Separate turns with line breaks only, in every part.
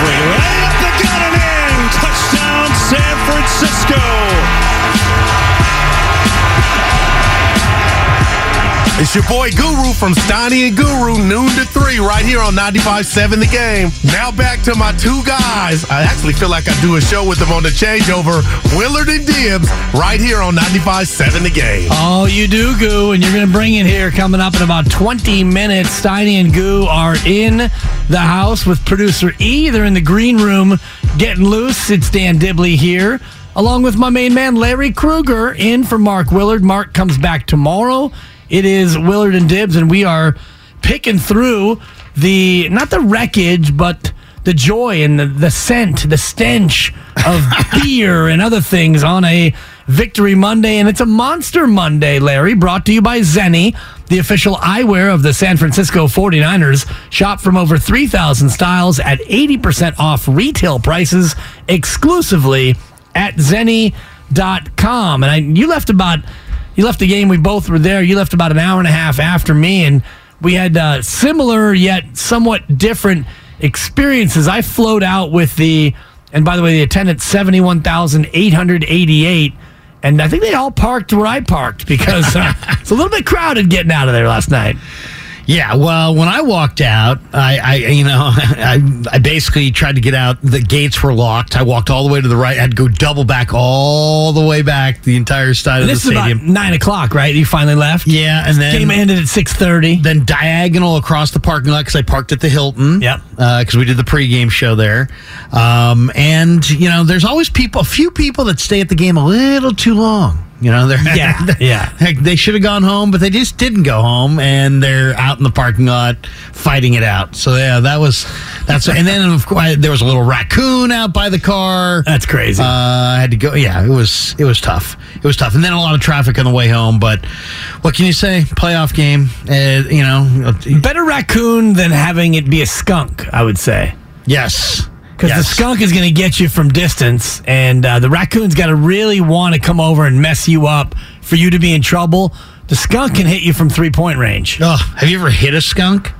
McCaffrey right up the gut and in. Touchdown, San Francisco.
It's your boy Guru from Steiny and Guru, noon to 3, right here on 95.7 The Game. Now back to my two guys. I actually feel like I do a show with them on the changeover. Willard and Dibbs, right here on 95.7 The Game.
Oh, you do, Goo, and you're going to bring it here coming up in about 20 minutes. Steiny and Goo are in the house with producer E. They're in the green room getting loose. It's Dan Dibley here, along with my main man, Larry Krueger, in for Mark Willard. Mark comes back tomorrow. It is Willard and Dibbs, and we are picking through the, not the wreckage, but the joy and the, the scent, the stench of beer and other things on a Victory Monday. And it's a Monster Monday, Larry, brought to you by Zenni, the official eyewear of the San Francisco 49ers. Shop from over 3,000 styles at 80% off retail prices exclusively at Zenni.com. And I, you left about, you left the game. We both were there. You left about an hour and a half after me. And we had uh, similar yet somewhat different experiences. I flowed out with the, and by the way, the attendance 71,888. And I think they all parked where I parked because uh, it's a little bit crowded getting out of there last night.
Yeah, well, when I walked out, I, I you know, I, I basically tried to get out. The gates were locked. I walked all the way to the right. I had to go double back all the way back the entire side of
This
the
is about
stadium.
nine o'clock, right? You finally left.
yeah, and then
Game ended at six thirty.
then diagonal across the parking lot because I parked at the Hilton.
Yep.
Because we did the pregame show there. Um, and, you know, there's always people, a few people that stay at the game a little too long. You know, they're
Yeah, yeah.
They should have gone home, but they just didn't go home, and they're out in the parking lot fighting it out. So yeah, that was that's. and then of course there was a little raccoon out by the car.
That's crazy.
Uh, I had to go. Yeah, it was it was tough. It was tough, and then a lot of traffic on the way home. But what can you say? Playoff game. Uh, you know.
Better raccoon than having it be a skunk, I would say.
Yes.
Because the skunk is going to get you from distance, and uh, the raccoon's got to really want to come over and mess you up for you to be in trouble. The skunk can hit you from three point range.
Oh, have you ever hit a skunk?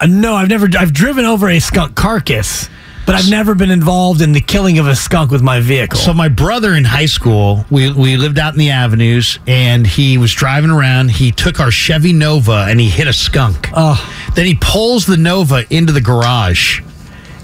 Uh, no, I've never. I've driven over a skunk carcass, but I've never been involved in the killing of a skunk with my vehicle.
So my brother in high school, we, we lived out in the avenues, and he was driving around. He took our Chevy Nova and he hit a skunk.
Oh.
Then he pulls the Nova into the garage,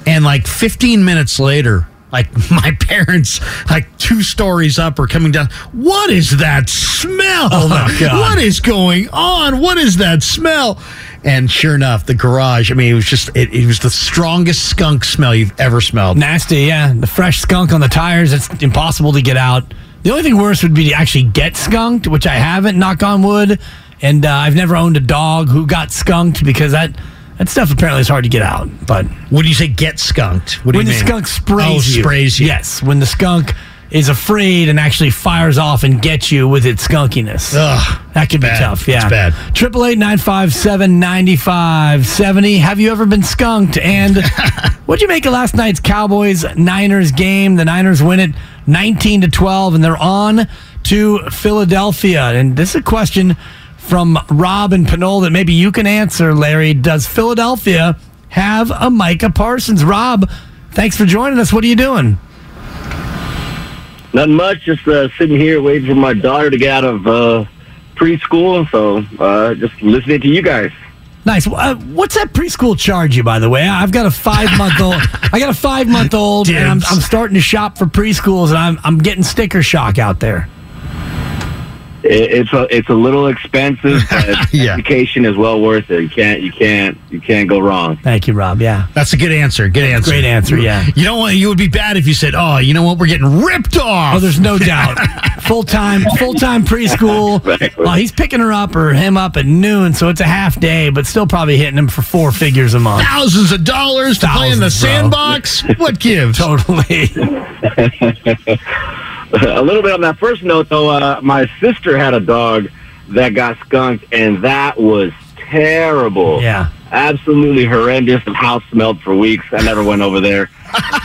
and like 15 minutes later, like my parents, like two stories up, are coming down. What is that smell?
Oh,
What is going on? What is that smell? And sure enough, the garage. I mean, it was just it, it was the strongest skunk smell you've ever smelled.
Nasty, yeah. The fresh skunk on the tires, it's impossible to get out. The only thing worse would be to actually get skunked, which I haven't, knock on wood. And uh, I've never owned a dog who got skunked because that, that stuff apparently is hard to get out. But
When you say get skunked, what do
when
you
the
mean?
skunk sprays
oh,
you.
sprays you.
Yes, when the skunk is afraid and actually fires off and gets you with its skunkiness.
Ugh,
that could be
bad.
tough. Yeah,
It's bad.
Triple eight nine five seven ninety five seventy. Have you ever been skunked? And what'd you make of last night's Cowboys Niners game? The Niners win it nineteen to twelve, and they're on to Philadelphia. And this is a question from Rob and Pinole that maybe you can answer, Larry. Does Philadelphia have a Micah Parsons? Rob, thanks for joining us. What are you doing?
Nothing much. Just uh, sitting here waiting for my daughter to get out of uh, preschool. So uh, just listening to you guys.
Nice. Uh, what's that preschool charge you, by the way? I've got a five month old. I got a five month old, and I'm, I'm starting to shop for preschools, and I'm I'm getting sticker shock out there.
It, it's a it's a little expensive, but
Yeah.
education is well worth it. You can't you can't you can't go wrong.
Thank you, Rob. Yeah.
That's a good answer. Good answer.
Great answer, yeah.
You don't want. You would be bad if you said, "Oh, you know what? We're getting ripped off."
Oh, there's no doubt. Full time, full time preschool.
Exactly.
Well, he's picking her up or him up at noon, so it's a half day, but still probably hitting him for four figures a month.
thousands of dollars to play in the
bro.
sandbox. what gives?
Totally.
a little bit on that first note, though, uh, my sister had a dog that got skunked, and that was terrible.
Yeah.
Absolutely horrendous. The house smelled for weeks. I never went over there,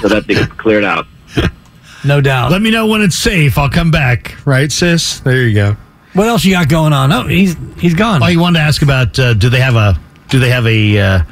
so that thing cleared out.
No doubt.
Let me know when it's safe. I'll come back. Right, sis? There you go.
What else you got going on? Oh, he's he's gone.
Oh, you wanted to ask about uh, do they have a do they have a uh,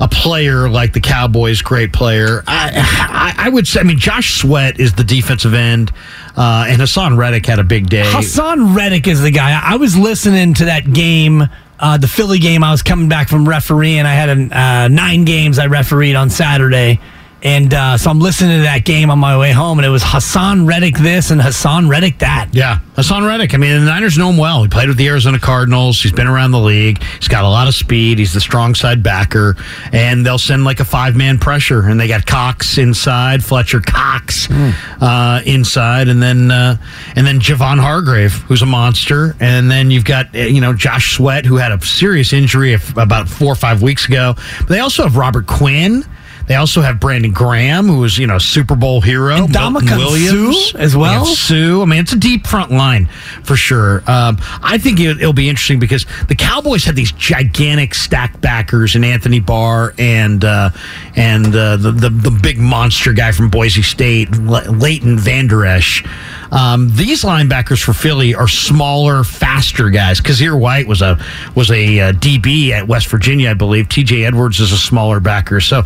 a player like the Cowboys? Great player. I, I I would say. I mean, Josh Sweat is the defensive end, uh, and Haason Reddick had a big day.
Haason Reddick is the guy. I was listening to that game, uh, the Philly game. I was coming back from refereeing. I had a, uh, nine games I refereed on Saturday. And uh, so I'm listening to that game on my way home, and it was Haason Reddick this and Haason Reddick that.
Yeah, Haason Reddick. I mean, the Niners know him well. He played with the Arizona Cardinals. He's been around the league. He's got a lot of speed. He's the strong side backer, and they'll send like a five man pressure. And they got Cox inside, Fletcher Cox uh, inside, and then uh, and then Javon Hargrave, who's a monster, and then you've got uh, you know Josh Sweat, who had a serious injury about four or five weeks ago. But they also have Robert Quinn. They also have Brandon Graham, who was, you know, Super Bowl hero.
And Ndamukong
Williams
Suh as well?
Suh. I mean, it's a deep front line for sure. Um, I think it, it'll be interesting because the Cowboys had these gigantic stack backers in Anthony Barr and uh, and uh, the, the the big monster guy from Boise State, Leighton Vander Esch. Um, these linebackers for Philly are smaller, faster guys. Kyzir White was a was a uh, DB at West Virginia, I believe. T.J. Edwards is a smaller backer. So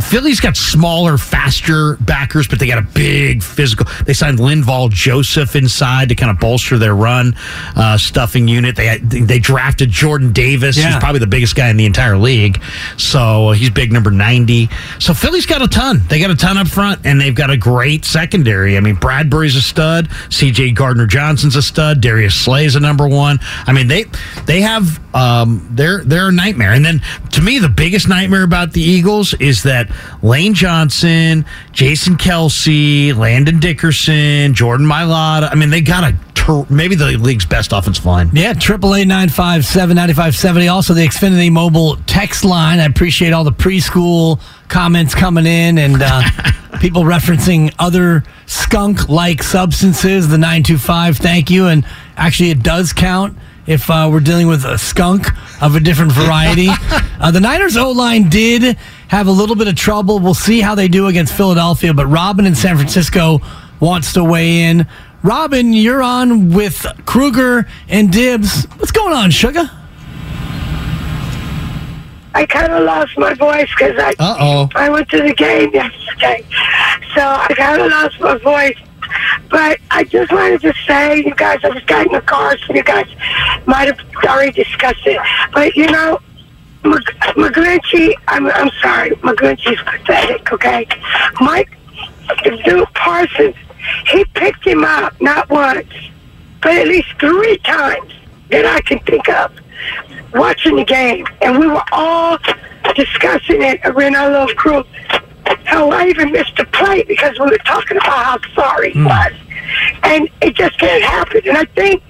Philly's got smaller, faster backers, but they got a big physical. They signed Linval Joseph inside to kind of bolster their run uh, stuffing unit. They they drafted Jordan Davis.
Yeah.
probably the biggest guy in the entire league. So he's big number ninety. So Philly's got a ton. They got a ton up front, and they've got a great secondary. I mean, Bradberry's a stud. C.J. Gardner Johnson's a stud. Darius Slay's a number one. I mean, they they have um, they're they're a nightmare. And then to me, the biggest nightmare about the Eagles is that Lane Johnson, Jason Kelce, Landon Dickerson, Jordan Mailata. I mean, they got a ter- maybe the league's best offensive line.
Yeah, triple eight nine five seven ninety five seventy. Also, the Xfinity Mobile text line. I appreciate all the preschool comments coming in and uh, people referencing other skunk-like substances. The nine two five. Thank you. And actually, it does count if uh, we're dealing with a skunk of a different variety. uh, the Niners O line did have a little bit of trouble. We'll see how they do against Philadelphia. But Robin in San Francisco wants to weigh in. Robin, you're on with Krueger and Dibbs. What's going on, Sugar?
I kind of lost my voice because I
Uh oh.
I went to the game yesterday, so I kind of lost my voice. But I just wanted to say, you guys, I just got in the car, so you guys might have already discussed it. But you know, Mc- McGlinchey, I'm I'm sorry, McGlinchey's pathetic. Okay, Mike, Duke Parsons, he picked him up not once, but at least three times that I can think of watching the game, and we were all discussing it in our little group. Hell, I even missed a play because we were talking about how sorry he hmm. was, and it just can't happen. And I think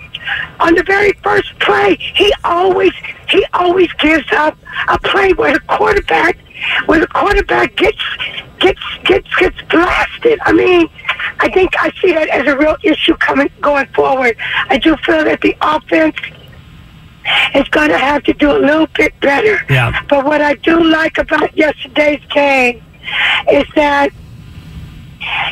on the very first play, he always he always gives up a play where the quarterback where the quarterback gets gets gets gets blasted. I mean, I think I see that as a real issue coming going forward. I do feel that the offense is going to have to do a little bit better.
Yeah.
But what I do like about yesterday's game is that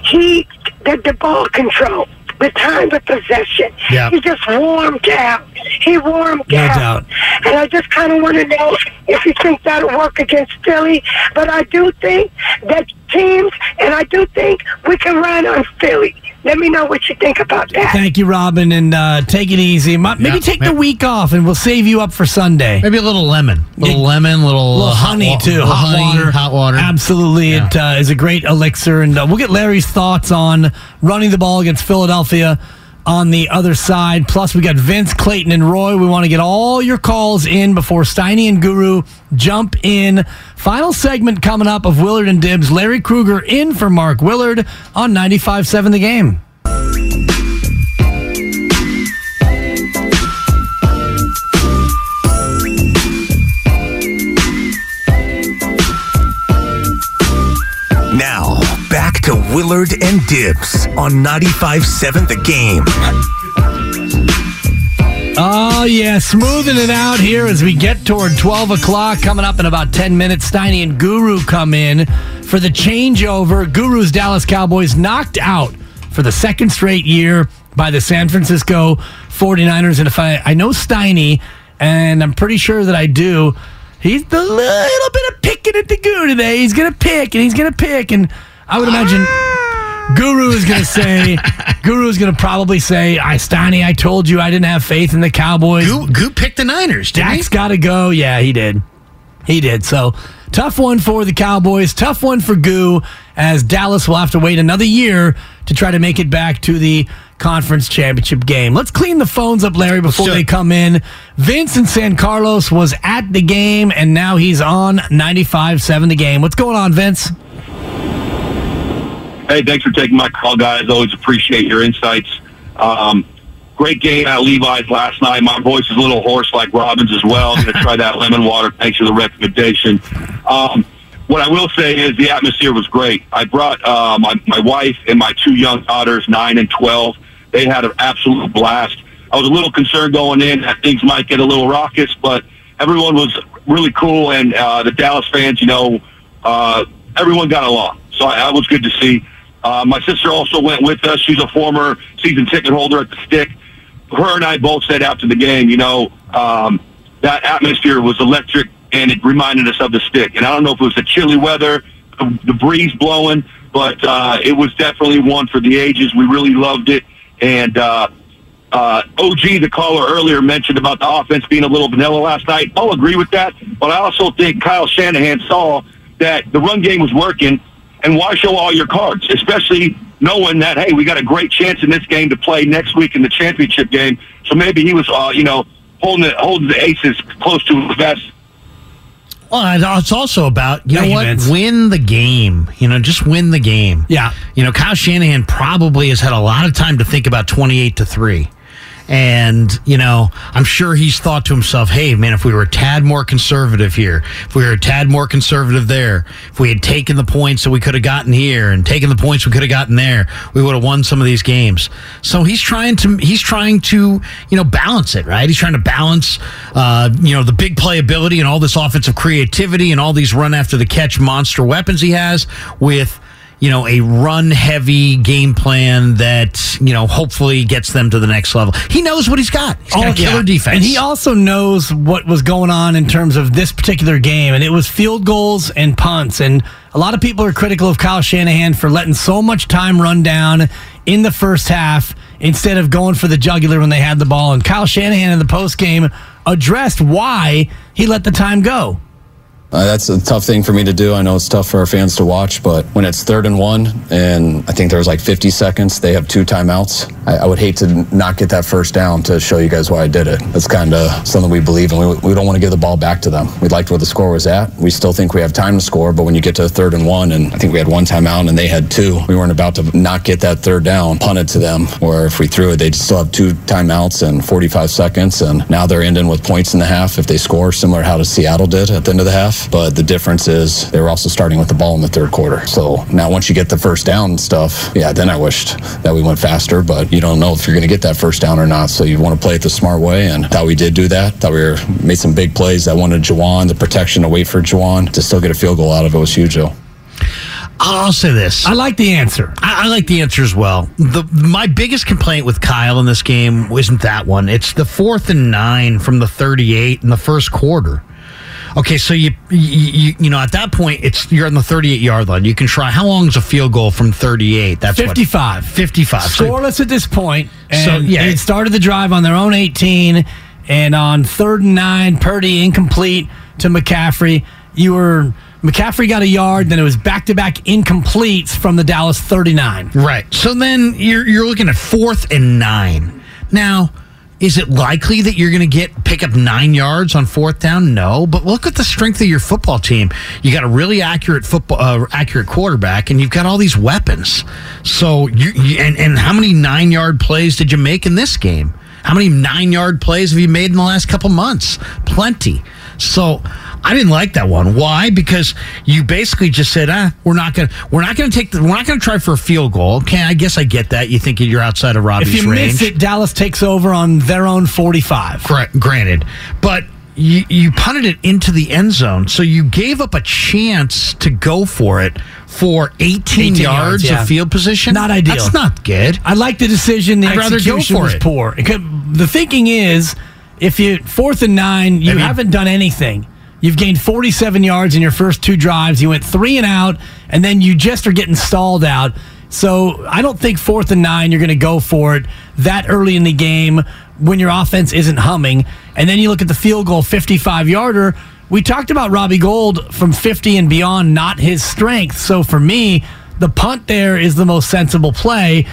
he the, the ball control, the time of possession.
Yeah.
He just warmed down. He warmed
No
down.
doubt.
And I just kind of want to know if you think that'll work against Philly. But I do think that teams, and I do think we can run on Philly. Let me know what you think about that.
Thank you, Robin, and uh, take it easy. Maybe
Yeah,
take
yeah.
the week off, and we'll save you up for Sunday.
Maybe a little lemon, little
Yeah.
lemon, little,
A little
uh,
honey
wa-
too,
little
hot
honey,
water,
hot water.
Absolutely, it uh, is a great elixir, and uh, we'll get Larry's thoughts on running the ball against Philadelphia on the other side. Plus, we got Vince, Clayton, and Roy. We want to get all your calls in before Steiny and Guru jump in. Final segment coming up of Willard and Dibs. Larry Krueger in for Mark Willard on 95.7 The Game.
Willard and Dibs on 95.7 The Game.
Oh, yeah, smoothing it out here as we get toward 12 o'clock. Coming up in about 10 minutes, Steiny and Guru come in for the changeover. Guru's Dallas Cowboys knocked out for the second straight year by the San Francisco 49ers. And if I, I know Steiny, and I'm pretty sure that I do, he's a little bit of picking at the Guru today. He's going to pick and he's going to pick. And I would imagine. Guru is going to say, Guru is going to probably say, I Steiny, I told you I didn't have faith in the Cowboys.
Goo, Goo picked the Niners, didn't
Dak's got to go. Yeah, he did. He did. So tough one for the Cowboys. Tough one for Goo, as Dallas will have to wait another year to try to make it back to the conference championship game. Let's clean the phones up, Larry, before
Sure.
they come in. Vince in San Carlos was at the game, and now he's on 95.7 the game. What's going on, Vince?
Hey, thanks for taking my call, guys. Always appreciate your insights. Um, great game at Levi's last night. My voice is a little hoarse like Robin's as well. I'm going to try that lemon water. Thanks for the recommendation. Um, what I will say is the atmosphere was great. I brought uh, my, my wife and my two young daughters, 9 and 12. They had an absolute blast. I was a little concerned going in that things might get a little raucous, but everyone was really cool. And uh, the Dallas fans, you know, uh, everyone got along. So I, I was good to see. Uh, my sister also went with us. She's a former season ticket holder at the Stick. Her and I both said after the game, you know, um, that atmosphere was electric, and it reminded us of the Stick. And I don't know if it was the chilly weather, the, breeze blowing, but uh, it was definitely one for the ages. We really loved it, and uh, uh, OG, the caller earlier, mentioned about the offense being a little vanilla last night. I'll agree with that, but I also think Kyle Shanahan saw that the run game was working, and why show all your cards, especially knowing that hey, we got a great chance in this game to play next week in the championship game. So maybe he was, uh, you know, holding the holding the aces close to his vest.
Well, it's also about you
Thank you,
know what,
Vince.
win the game. You know, just win the game.
Yeah.
You know, Kyle Shanahan probably has had a lot of time to think about twenty-eight to three. And, you know, I'm sure he's thought to himself, hey, man, if we were a tad more conservative here, if we were a tad more conservative there, if we had taken the points that we could have gotten here and taken the points we could have gotten there, we would have won some of these games. So he's trying to, he's trying to, you know, balance it, right? He's trying to balance, uh, you know, the big playability and all this offensive creativity and all these run after the catch monster weapons he has with, you know, a run heavy game plan that, you know, hopefully gets them to the next level. He knows what he's got. He's got a killer
Oh, yeah.
defense.
And he also knows what was going on in terms of this particular game. And it was field goals and punts. And a lot of people are critical of Kyle Shanahan for letting so much time run down in the first half instead of going for the jugular when they had the ball. And Kyle Shanahan in the post game addressed why he let the time go.
Uh, that's a tough thing for me to do. I know it's tough for our fans to watch, but when it's third and one, and I think there was like 50 seconds, they have two timeouts. I, I would hate to not get that first down to show you guys why I did it. That's kind of something we believe in. We, we don't want to give the ball back to them. We liked where the score was at. We still think we have time to score, but when you get to third and one, and I think we had one timeout and they had two, we weren't about to not get that third down punted to them. Or if we threw it, they'd still have two timeouts and 45 seconds, and now they're ending with points in the half if they score, similar how to Seattle did at the end of the half. But the difference is they were also starting with the ball in the third quarter. So now once you get the first down stuff, yeah, then I wished that we went faster, but you don't know if you're going to get that first down or not. So you want to play it the smart way, and thought we did do that. Thought we were, made some big plays. I wanted Jauan, the protection to wait for Jauan to still get a field goal out of it was huge, though.
I'll say this.
I like the answer.
I, I like the answer as well. The my biggest complaint with Kyle in this game isn't that one. It's the fourth and nine from the 38 in the first quarter. Okay, so you, you you know at that point it's you're on the 38 yard line. You can try. How long is a field goal from 38? That's what-
55.
55. So-
Scoreless at this point. And
So, yeah.
they started the drive on their own 18, and on third and nine, Purdy incomplete to McCaffrey. You were McCaffrey got a yard, then it was back to back incompletes from the Dallas 39.
Right. So then you're you're looking at fourth and nine. Now, is it likely that you're going to get pick up nine yards on fourth down? No, but look at the strength of your football team. You got a really accurate football, uh, accurate quarterback, and you've got all these weapons. So you, you and and how many nine yard plays did you make in this game? How many nine yard plays have you made in the last couple months? Plenty. So I didn't like that one. Why? Because you basically just said, "Ah, we're not gonna, we're not gonna take, the, we're not gonna try for a field goal." Okay, I guess I get that. You think you're outside of Robbie's range.
If you
range.
miss it, Dallas takes over on their own 45.
Gra- granted, but you, you punted it into the end zone, so you gave up a chance to go for it for 18,
18
yards,
yards, yeah.
of field position.
Not ideal.
That's not good.
I like the decision. The
I'd rather go for
was
it.
poor. Could- the thinking is, if you fourth and nine, you
I mean-
haven't done anything. You've gained 47 yards in your first two drives. You went three and out, and then you just are getting stalled out. So I don't think fourth and nine you're going to go for it that early in the game when your offense isn't humming. And then you look at the field goal 55 yarder. We talked about Robbie Gould from 50 and beyond, not his strength. So for me, the punt there is the most sensible play.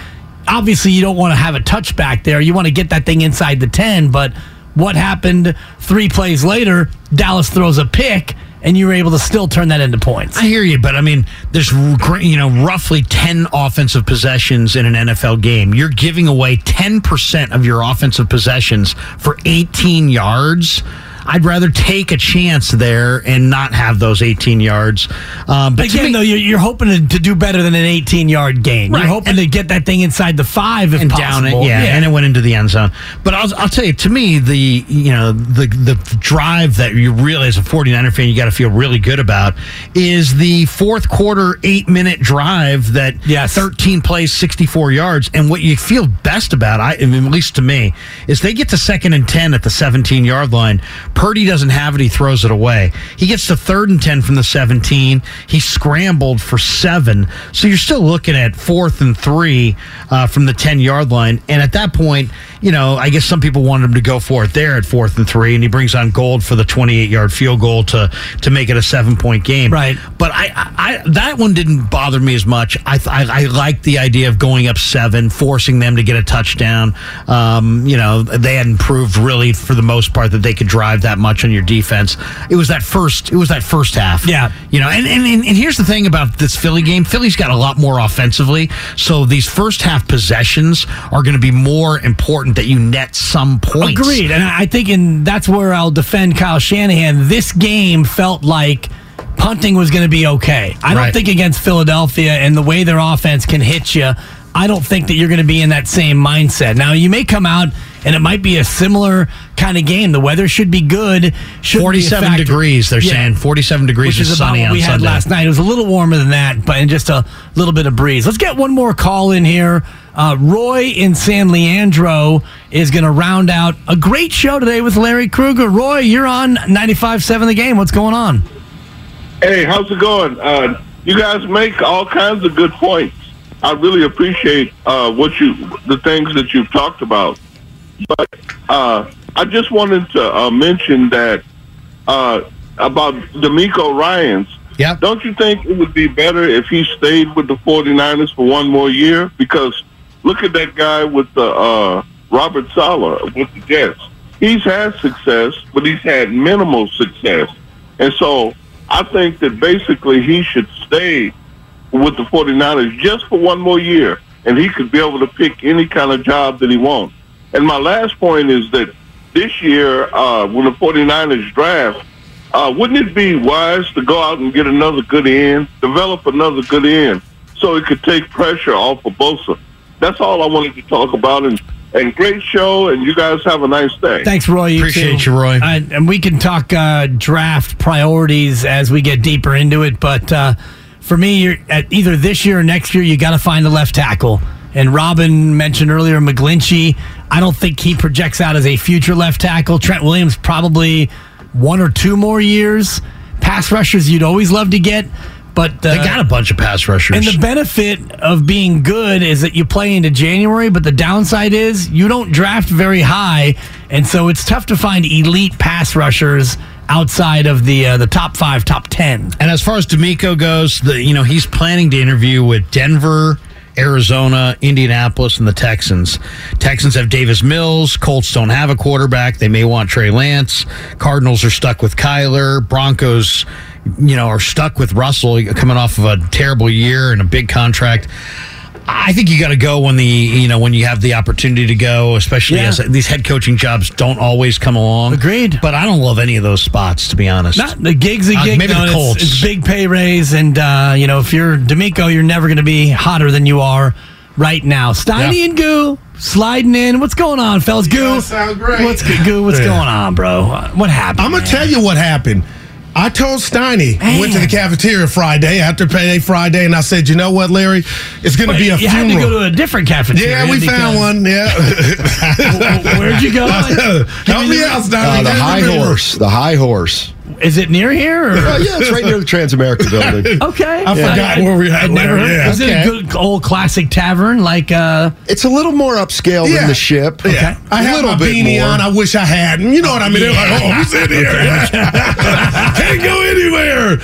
Obviously, you don't want to have a touchback there. You want to get that thing inside the 10. But what happened three plays later? Dallas throws a pick, and you were able to still turn that into points.
I hear you, but I mean, there's you know roughly ten offensive possessions in an NFL game. You're giving away ten percent of your offensive possessions for 18 yards. I'd rather take a chance there and not have those 18 yards. Um, but
Again,
me-
though, you're, you're hoping to, to do better than an 18 yard gain.
Right.
You're hoping to get that thing inside the five if
and
possible.
down it, yeah, and it went into the end zone. But I'll, I'll tell you, to me, the you know the the drive that you really, as a 49er fan, you got to feel really good about is the fourth quarter eight minute drive that
Yes.
13 plays, 64 yards, and what you feel best about, I, I mean, at least to me, is they get to second and 10 at the 17 yard line. Purdy doesn't have it; he throws it away. He gets to third and 10 from the 17. He scrambled for seven, so you're still looking at fourth and three uh, from the 10 yard line. And at that point, you know, I guess some people wanted him to go for it there at fourth and three, and he brings on Gould for the 28 yard field goal to to make it a seven point game.
Right.
But I, I, I that one didn't bother me as much. I, th- I I liked the idea of going up seven, forcing them to get a touchdown. Um, you know, they hadn't proved really for the most part that they could drive that much on your defense. It was that first. It was that first half.
Yeah.
You know, and and, and, and here's the thing about this Philly game. Philly's got a lot more offensively, so these first half possessions are going to be more important that you net some points.
Agreed, and I think, and that's where I'll defend Kyle Shanahan. This game felt like punting was going to be okay. I don't think against Philadelphia and the way their offense can hit you. I don't think that you're going to be in that same mindset. Now you may come out and it might be a similar kind of game. The weather should be good. Shouldn't be
47 degrees. They're
Yeah.
saying 47 degrees
which is
is
about
sunny
what
on
we had
Sunday.
last night. It was a little warmer than that, but and just a little bit of breeze. Let's get one more call in here. Uh, Roy in San Leandro is going to round out a great show today with Larry Krueger. Roy, you're on 95.7 The Game. What's going on?
Hey, how's it going? Uh, you guys make all kinds of good points. I really appreciate uh, what you, the things that you've talked about. But uh, I just wanted to uh, mention that uh, about DeMeco Ryans.
Yeah.
Don't you think it would be better if he stayed with the 49ers for one more year? Because look at that guy with the uh, Robert Saleh with the Jets. He's had success, but he's had minimal success. And so I think that basically he should stay with the 49ers just for one more year, and he could be able to pick any kind of job that he wants. And my last point is that this year, uh, when the 49ers draft, uh, wouldn't it be wise to go out and get another good end, develop another good end, so it could take pressure off of Bosa? That's all I wanted to talk about. And, and great show, and you guys have a nice day.
Thanks, Roy. You
Appreciate
too.
you, Roy.
Uh, and we can talk uh, draft priorities as we get deeper into it. But uh, for me, you're at either this year or next year, you got to find a left tackle. And Robin mentioned earlier McGlinchey. I don't think he projects out as a future left tackle. Trent Williams probably one or two more years. Pass rushers you'd always love to get. But uh,
They got a bunch of pass rushers.
And the benefit of being good is that you play into January, but the downside is you don't draft very high, and so it's tough to find elite pass rushers outside of the uh, the top five, top ten.
And as far as DeMeco goes, the you know he's planning to interview with Denver, Arizona, Indianapolis, and the Texans. Texans have Davis Mills. Colts don't have a quarterback. They may want Trey Lance. Cardinals are stuck with Kyler. Broncos, you know, are stuck with Russell coming off of a terrible year and a big contract. I think you got to go when the you know when you have the opportunity to go, especially
Yeah.
as these head coaching jobs don't always come along.
Agreed.
But I don't love any of those spots to be honest.
Not the gig's a
Uh,
gig.
maybe
though,
the Colts.
It's, it's big pay raise, and uh, you know if you're DeMeco, you're never going to be hotter than you are right now. Steiny
Yeah.
and Goo sliding in. What's going on, fellas? Goo,
guys sound great.
What's Goo? What's
Yeah.
going on, bro? Uh, What happened?
I'm gonna
man?
tell you what happened. I told Steiny, I went to the cafeteria Friday after payday Friday, and I said, you know what, Larry, it's gonna be a
you
funeral.
had to go to a different cafeteria.
yeah, we found one. Yeah.
Where'd you go?
Help me out, Steiny.
Uh, the high horse. The high horse.
Is it near here? Or?
Uh, yeah, it's right near the Transamerica building.
Okay,
I forgot where we
I
had
never heard.
yeah.
Is
Okay.
it a good old classic tavern like? uh
It's a little more upscale
Yeah.
than the ship.
Yeah, I
a
had
little
my
bit
beanie
more.
on. I wish I hadn't. You know what I mean? They're like, oh, who's in here? Can't go anywhere.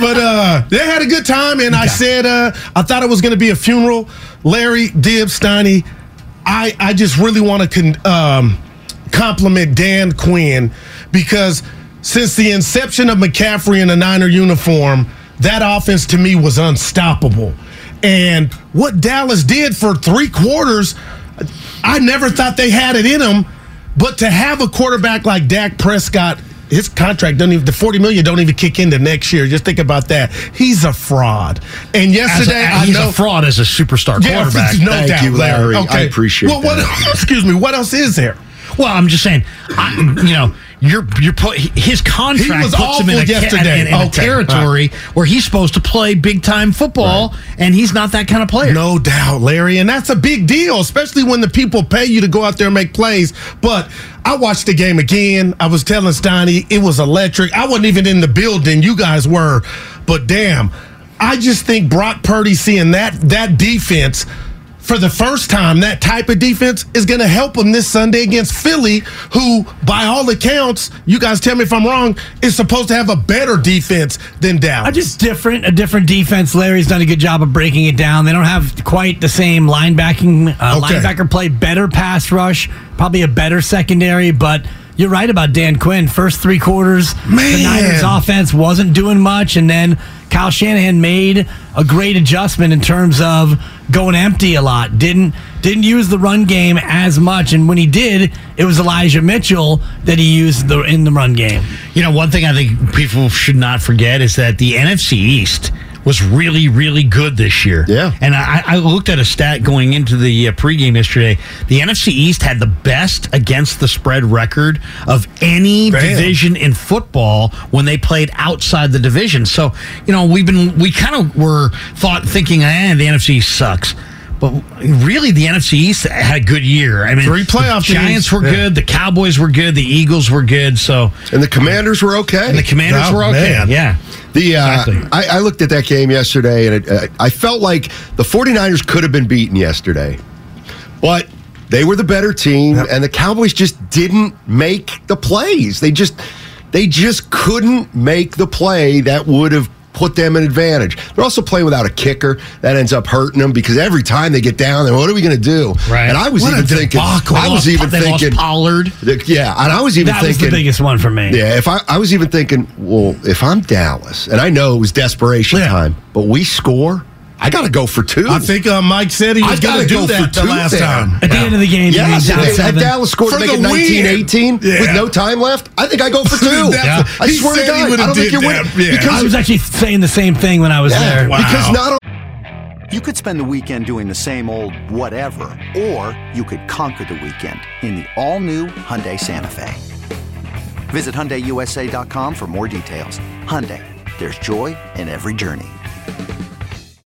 but uh, they had a good time, and I said uh, I thought it was going to be a funeral. Larry Dibbs Steiny, I I just really want to con- um, compliment Dan Quinn because since the inception of McCaffrey in a Niner uniform, that offense to me was unstoppable. And what Dallas did for three quarters, I never thought they had it in them. But to have a quarterback like Dak Prescott, his contract doesn't even the forty million don't even kick into next year. Just think about that. He's a fraud. And
As a-
yesterday, I
he's
know
a fraud as a superstar
Yeah,
quarterback.
no
Thank
doubt,
you, Larry. I appreciate
well, What, excuse me. What else is there?
Well, I'm just saying, I, you know, you're you're put his contract
was
puts him in a,
yesterday.
in, in a
Okay,
territory where he's supposed to play big time football, and he's not that kind of player.
No doubt, Larry. And that's a big deal, especially when the people pay you to go out there and make plays. But I watched the game again. I was telling Steiny it was electric. I wasn't even in the building. You guys were. But damn, I just think Brock Purdy seeing that that defense for the first time, that type of defense is going to help them this Sunday against Philly, who, by all accounts, you guys tell me if I'm wrong, is supposed to have a better defense than Dallas.
Uh, just different, a different defense. Larry's done a good job of breaking it down. They don't have quite the same linebacking, uh,
Okay.
linebacker play, better pass rush, probably a better secondary, but. You're right about Dan Quinn. First three quarters, the Niners offense wasn't doing much, and then Kyle Shanahan made a great adjustment in terms of going empty a lot. Didn't didn't use the run game as much, and when he did, it was Elijah Mitchell that he used the, in the run game.
You know, one thing I think people should not forget is that the NFC East was really, really good this year.
Yeah.
And I, I looked at a stat going into the uh, pregame yesterday. The NFC East had the best against the spread record of any
Damn.
division in football when they played outside the division. So, you know, we've been, we kind of were thought thinking, eh, the NFC sucks. But really, the NFC East had a good year. I mean,
Three playoff
the Giants
teams.
were
Yeah.
good, the Cowboys were good, the Eagles were good. So,
And the commanders were okay.
and the Commanders
Oh,
were okay.
man.
Yeah.
The uh,
Exactly.
I, I looked at that game yesterday, and it, uh, I felt like the 49ers could have been beaten yesterday, but they were the better team, and the Cowboys just didn't make the plays. They just they just couldn't make the play that would have put them in advantage. They're also playing without a kicker. That ends up hurting them because every time they get down there, what are we going to do?
Right.
And I was
What
even thinking,
debacle.
I was even
they
thinking,
Pollard.
yeah, and I was even
That was
thinking,
the biggest one for me.
yeah, if I, I was even thinking, well, if I'm Dallas, and I know it was desperation
Yeah.
time, but we score, I got to go for two.
I think uh, Mike said he was going
gotta
do
go
that
for
the
two
last
there.
time.
At the end of the game,
yes,
you mean, down
if, if
seven.
Dallas scored
For
to make
the
it 19
win.
18 with no time left, I think I go for two.
That's-
I
he
swear to God, I don't think you're winning.
that. Yeah.
Because,
I was actually saying the same thing when I was
yeah,
there.
Wow.
because not
You could spend the weekend doing the same old whatever, or you could conquer the weekend in the all-new Hyundai Santa Fe. Visit HyundaiUSA.com for more details. Hyundai, there's joy in every journey.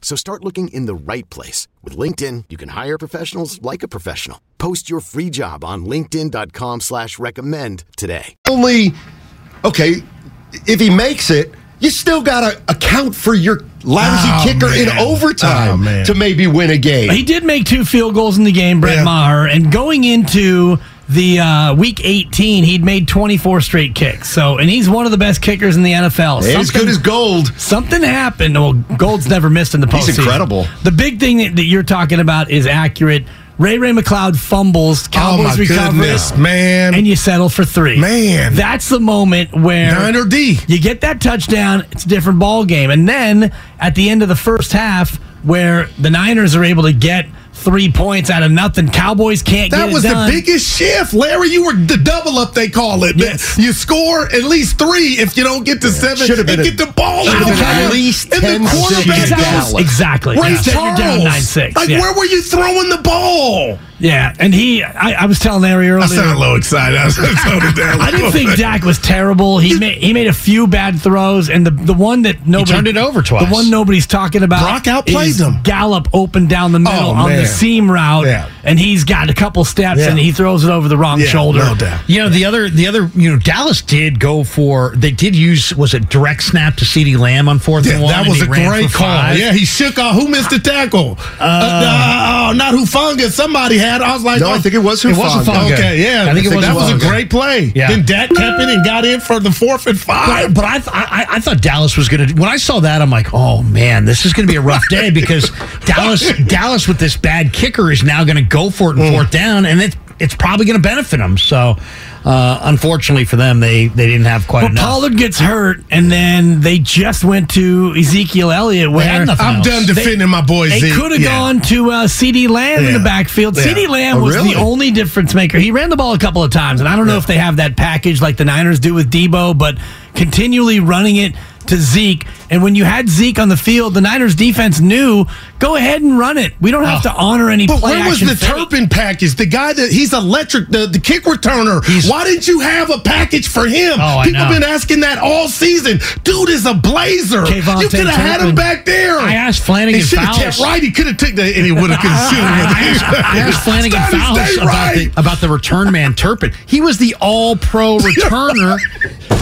So start looking in the right place. With LinkedIn, you can hire professionals like a professional. Post your free job on linkedin.com slash recommend today.
Only, okay, if he makes it, you still got to account for your lousy
Oh,
kicker in overtime
Oh, man.
to maybe win a game.
He did make two field goals in the game, Brett Maher, and going into the uh, week 18, he'd made 24 straight kicks. So, and he's one of the best kickers in the NFL.
Hey, as good as
Gold. Something happened. Well, Gould's never missed in the postseason.
He's incredible.
The big thing that, that you're talking about is accurate. Ray Ray McCloud fumbles. Cowboys
Oh,
recover
goodness, man.
and you settle for three.
Man.
that's the moment where
Nine or D.
You get that touchdown. It's a different ball game. And then at the end of the first half, where the Niners are able to get three points out of nothing, Cowboys can't
That
get
was
it done.
the biggest shift, Larry. You were the double up. They call it. You score at least three if you don't get to seven.
Should have been
and
a-
get the ball out
at least
And the
10
quarterback
six.
Exactly.
Ray
Yeah. Said you're down 9-6,
Like
yeah.
where were you throwing the ball?
Yeah, and he, I, I was telling Larry earlier.
I sounded a little excited. I was toned down.
I didn't think Dak was terrible. He made he made a few bad throws, and the the one that nobody
turned it over twice.
The one nobody's talking about.
Brock outplayed
is
them.
Gallup open down the middle
Oh,
on the seam route,
Yeah.
and he's got a couple steps,
Yeah.
and he throws it over the wrong
Yeah,
shoulder.
no doubt. You know the other, the other, you know, Dallas did go for. They did use was it direct snap to Ceedee Lamb on fourth
Yeah,
and one.
that was
he
a great call.
five.
Yeah, he shook off. Who missed the tackle? Uh, uh, oh, not Hufanga. Somebody had. I was like,
No, I
oh,
think it was
It was
Hufanga.
Okay, yeah.
I think it was
that was a great play.
Yeah.
Then Dak kept it and got in for the fourth and five.
But, but I, th- I I thought Dallas was going to. When I saw that, I'm like, oh man, this is going to be a rough day because Dallas Dallas with this bad kicker is now going to go for it in mm. fourth down, and it's it's probably going to benefit them. So, uh, unfortunately for them, they they didn't have quite
But
enough.
Pollard gets hurt, and then they just went to Ezekiel Elliott. Where
I'm
else.
done defending my boy
They could have
Yeah.
gone to uh, CeeDee Lamb in the backfield.
Yeah.
CeeDee Lamb
Oh,
was
really?
the only difference maker. He ran the ball a couple of times, and I don't know if they have that package like the Niners do with Deebo, but continually running it to Zeke. And when you had Zeke on the field, the Niners defense knew go ahead and run it. We don't have to oh. honor any
But where was the
fake.
Turpin package? The guy that he's electric, the, the kick returner. Why didn't you have a package for him?
Oh,
People have been asking that all season. Dude is a blazer.
KaVontae
you could have had him back there.
I asked Flanagan
He should have
Fowles.
kept right. He could have took that, and he would have considered
I asked, I asked
Flannigan
Fowles about,
right.
the, about the return man Turpin. He was the All Pro returner.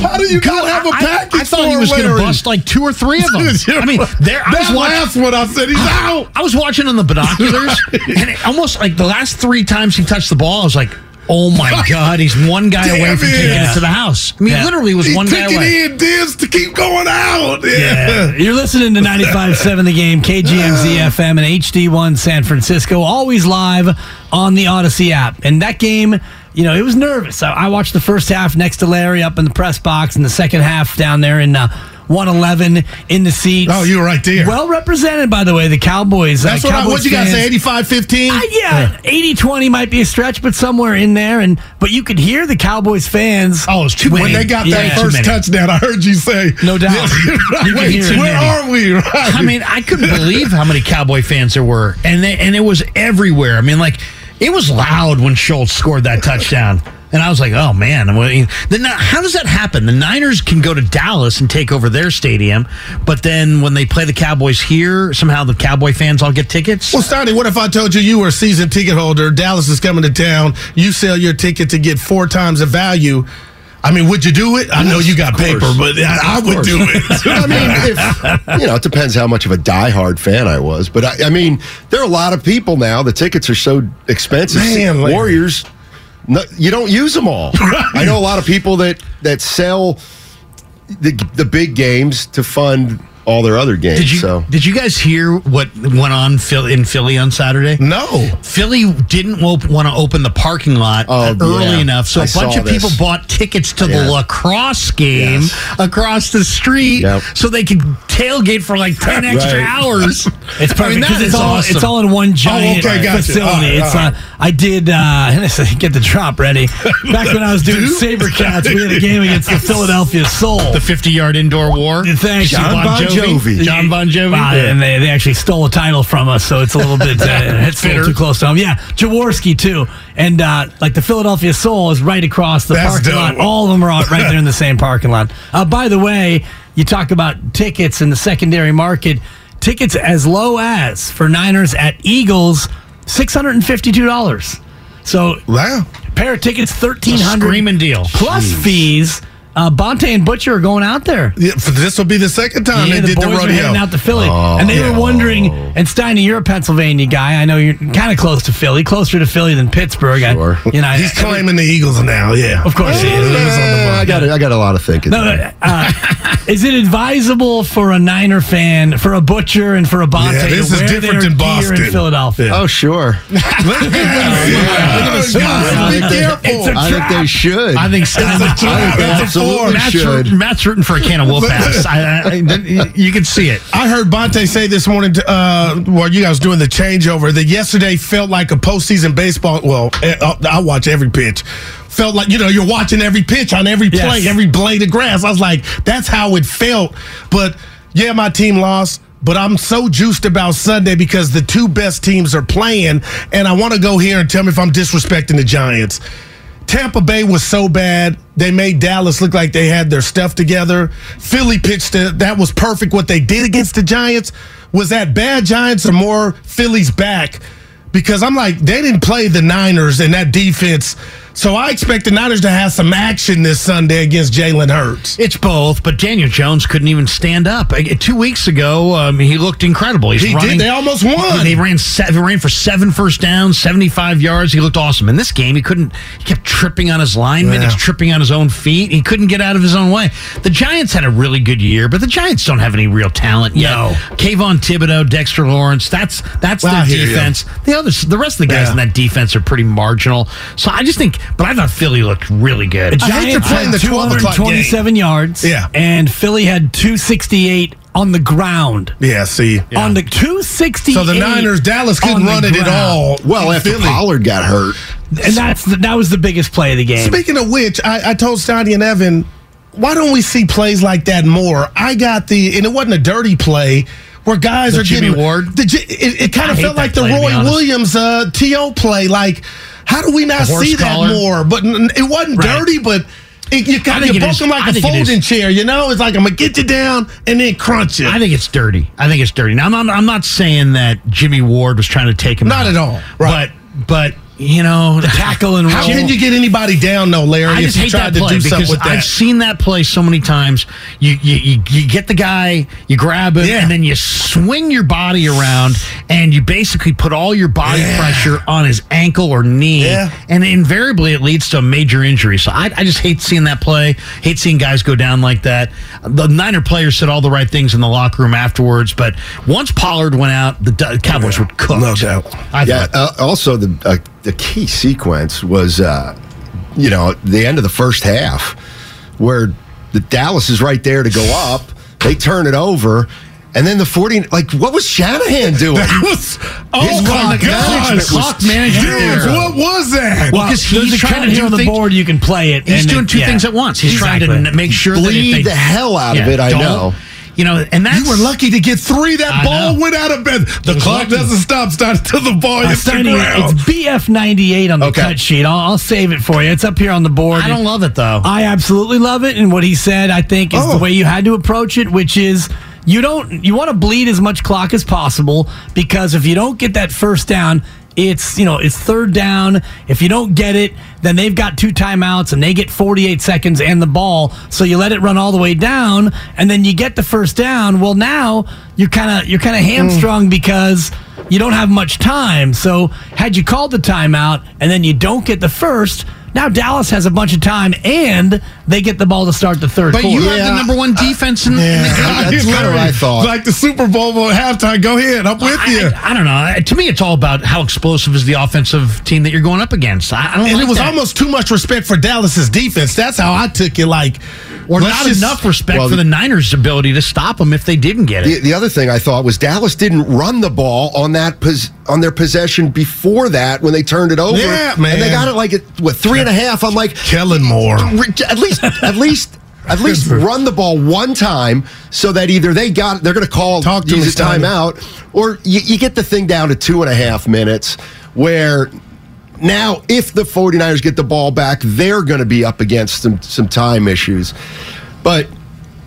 How do you not have a
I- I-
package
I, thought
for
he was going to? Bust like two or three of them. I mean, there. I
that
was watching.
last one, I said he's out.
I was watching on the binoculars, and it almost like the last three times he touched the ball, I was like, "Oh my god, he's one guy away from
it.
taking it to the house." I mean,
Yeah.
literally was
He
one
took
guy
it
away.
in dibs to keep going out.
Yeah.
Yeah.
You're listening to 95.7 The Game, KGMZ FM, and HD1 San Francisco, always live on the Audacy app. And that game, you know, it was nervous. I, I watched the first half next to Larry up in the press box, and the second half down there in uh, 111 in the seats.
Oh, you were right there.
Well represented, by the way, the Cowboys.
That's
uh,
what I,
Cowboys
what you got to say, 85 15?
Uh, yeah, 80 20 might be a stretch, but somewhere in there. And But you could hear the Cowboys fans.
Oh, it was too
When they got
Yeah.
that first touchdown, I heard you say,
No doubt.
Yeah, Wait, where are we? Right.
I mean, I couldn't believe how many Cowboy fans there were, and they, and it was everywhere. I mean, like it was loud when Schultz scored that touchdown, and I was like, "Oh man!" I mean, the, Ni- how does that happen? The Niners can go to Dallas and take over their stadium, but then when they play the Cowboys here, somehow the Cowboy fans all get tickets.
Well, Sonny, what if I told you you were a season ticket holder? Dallas is coming to town. You sell your ticket to get four times the value. I mean, would you do it? I know you got paper, but I, I would do it.
I mean, if, you know, it depends how much of a diehard fan I was. But I, I mean, there are a lot of people now. The tickets are so expensive.
Man, Larry.
Warriors, no, you don't use them all. I know a lot of people that that sell the the big games to fund all their other games.
Did you
so
did you guys hear what went on in Philly on Saturday?
No.
Philly didn't op- want to open the parking lot
Oh,
early
yeah.
enough, so a
I
bunch
saw
of people bought tickets to
Yeah.
the lacrosse game
Yes.
across the street,
Yep.
so they could tailgate for like ten extra
Right.
hours.
It's
I
perfect
mean,
because
that
it's all
awesome.
it's all in one giant
okay, gotcha.
facility.
All right,
it's
all
uh,
right.
I did uh, get the drop ready back when I was doing SaberCats. We had a game against the Philadelphia Soul.
the fifty-yard indoor war.
Thanks,
John Bon Jovi. John Bon Jovi.
Wow, and they, they actually stole a title from us, so it's a little bit uh, it's a little too close to home. Yeah, Jaworski too, and uh, like the Philadelphia Soul is right across the
That's
parking
dope.
lot. All of them are out right there in the same parking lot. Uh, by the way, you talk about tickets in the secondary market. Tickets as low as for Niners at Eagles, six hundred and fifty-two dollars. So
Wow.
pair of tickets, thirteen hundred
Screaming deal.
plus fees. Uh, Bonte and Butcher are going out there.
Yeah, this will be the second time
Yeah,
they
the
did
boys
the
are
rodeo.
heading out to Philly, and they were wondering. And Steiny, you're a Pennsylvania guy. I know you're kind of close to Philly, closer to Philly than Pittsburgh. I- you know,
He's claiming the Eagles now. Yeah,
Of course he is.
I got I got a lot of thinking.
No,
there.
uh, is it advisable for a Niner fan, for a Butcher, and for a Bonte
Yeah, this
to
is
wear
different
their
than Boston.
in Philadelphia?
Oh sure.
Be careful.
It's a
I think they should.
I think Stein,
It's a trap.
I think they
It's a
absolutely.
Matt's,
should.
rooting, Matt's rooting for a can of Wolf ass. I, I, you can see it.
I heard Bonte say this morning, to, uh, while you guys doing the changeover, that yesterday felt like a postseason baseball. Well, eh, uh, I watch every pitch. Felt like you know you're watching every pitch on every play,
Yes.
every blade of grass. I was like, that's how it felt. But yeah, my team lost. But I'm so juiced about Sunday because the two best teams are playing, and I want to go here and tell me if I'm disrespecting the Giants. Tampa Bay was so bad. They made Dallas look like they had their stuff together. Philly pitched it. That was perfect. What they did against the Giants was that bad Giants or more Philly's back because I'm like, they didn't play the Niners and that defense. So I expect the Niners to have some action this Sunday against Jalen Hurts.
It's both, but Daniel Jones couldn't even stand up. Uh, Two weeks ago, um, he looked incredible. He's
He did. They almost won.
They ran seven, ran for seven first downs, seventy-five yards. He looked awesome. In this game, he couldn't. He kept tripping on his linemen.
Yeah.
He's tripping on his own feet. He couldn't get out of his own way. The Giants had a really good year, but the Giants don't have any real talent yet.
No.
Kayvon Thibodeaux, Dexter Lawrence. That's that's
I
their defense. The others, the rest of the guys
Yeah.
in that defense are pretty marginal. So I just think, but I thought Philly looked really good.
The
I hate they're
Giants
playing the 12 o'clock game.
227 yards.
Yeah.
And Philly had 268 on the ground.
Yeah, see.
On the 268.
So the Niners, Dallas couldn't run it at all.
well, after
Philly.
Pollard got hurt,
And that's the, that was the biggest play of the game.
Speaking of which, I, I told Stoney and Evan, why don't we see plays like that more? I got the, and it wasn't a dirty play where guys
The
are
Jimmy
getting
Ward?
The, it it kind of felt like the
play, to
Roy. Williams uh, to play. Like, how do we not see
collar?
that more? But it wasn't
Right.
dirty, but. It, you kind of broke him like a folding chair, you know? It's like I'm gonna get you down and then crunch it.
I think it's dirty. I think it's dirty. Now, I'm not, I'm not saying that Jimmy Ward was trying to take him
Not
out.
at all. Right.
But, but you know, the
tackle and
How
roll.
can you get anybody down though, Larry?
I
if
just
you
hate
tried
that
to
play
do something
because
with that?
I've seen that play so many times. You you, you you get the guy, you grab him,
Yeah.
and then you swing your body around, and you basically put all your body
Yeah.
pressure on his ankle or knee,
Yeah.
and invariably it leads to a major injury. So I, I just hate seeing that play. Hate seeing guys go down like that. The Niner players said all the right things in the locker room afterwards, but once Pollard went out, the D- Cowboys were cooked.
No doubt.
I
yeah. Uh, also, the uh, the key sequence was, uh, you know, the end of the first half, where the Dallas is right there to go up. They turn it over. And then the 40, like, what was Shanahan doing?
That was, oh
His
my
clock
gosh.
management
Clock management
Dudes, what was that?
Well, because
There's
he's trying to do
on the
things-
board. You can play it.
He's
and
doing
it-
two
yeah.
things at once. He's
Exactly.
trying to make sure that
Bleed the hell out of it, I know.
You know, and that's
You were lucky to get three. That
I
ball
know.
went out of bed. The clock
lucky.
doesn't stop start until the ball
Uh,
hits the ground.
it's BF98 on the
Okay.
cut sheet. I'll, I'll save it for you. It's up here on the board.
I don't love it though.
I absolutely love it, and what he said, I think, is
Oh.
the way you had to approach it, which is you don't you want to bleed as much clock as possible because if you don't get that first down, it's you know it's third down. If you don't get it, then they've got two timeouts and they get 48 seconds and the ball. So you let it run all the way down, and then you get the first down. Well, now you're kind of you're kind of mm. hamstrung because you don't have much time. So had you called the timeout and then you don't get the first, Now Dallas has a bunch of time, and they get the ball to start the third
But
quarter.
you have the number one defense in, in the game.
That's what I thought.
Like the Super Bowl at halftime. Go ahead. I'm with
I,
you.
I, I don't know. To me, it's all about how explosive is the offensive team that you're going up against. I, I don't
and
like
it was
that.
almost too much respect for Dallas's defense. That's how I took it. Like,
or
let's
not
just-
enough respect
Well,
for the Niners' ability to stop them if they didn't get it.
the other thing I thought was Dallas didn't run the ball on that pos- on their possession before that when they turned it over.
Yeah, man.
And they got it like at what three and a half. I'm like
Kellen Moore.
At least, at least. At least run the ball one time so that either they got they're going to call
Talk to
use a timeout or you, you get the thing down to two and a half minutes where now if the 49ers get the ball back they're going to be up against some some time issues but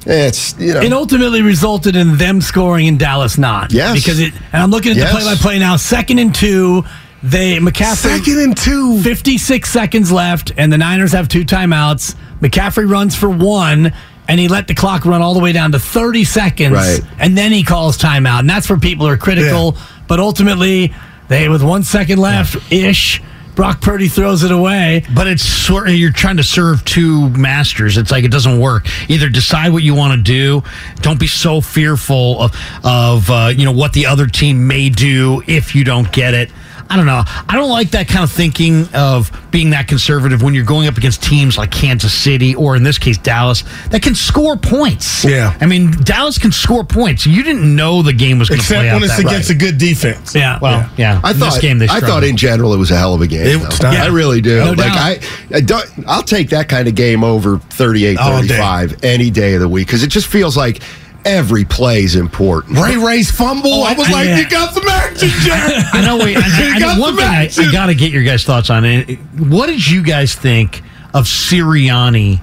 it's you know
It ultimately resulted in them scoring and Dallas not.
Yes.
Because it, and I'm looking at
Yes.
the play by play now. Second and two, they McCaffrey.
Second and two.
56 seconds left, and the Niners have two timeouts. McCaffrey runs for one, and he let the clock run all the way down to 30 seconds.
Right.
And then he calls timeout. And that's where people are critical. But ultimately, they, with one second left ish, Brock Purdy throws it away.
But it's sort of you're trying to serve two masters. It's like it doesn't work. Either decide what you want to do. Don't be so fearful of of uh, you know what the other team may do if you don't get it. I don't know. I don't like that kind of thinking of being that conservative when you're going up against teams like Kansas City or in this case Dallas that can score points.
Yeah.
I mean Dallas can score points. You didn't know the game was going to
Except
play out
when it's
that way.
against a good defense.
Yeah.
Well, yeah.
I
in
thought
this game they
I thought in general it was a hell of a game.
It
though.
was
I really do.
No
like
doubt.
I, I don't, I'll take that kind of game over 38-35 any day of the week because it just feels like every play is important.
Ray Ray's fumble.
Oh,
I was
I-
like,
yeah.
you got some action, Jack.
I know. Wait, I, I
You
know
got
one thing I, I got to get your guys' thoughts on it. What did you guys think of Sirianni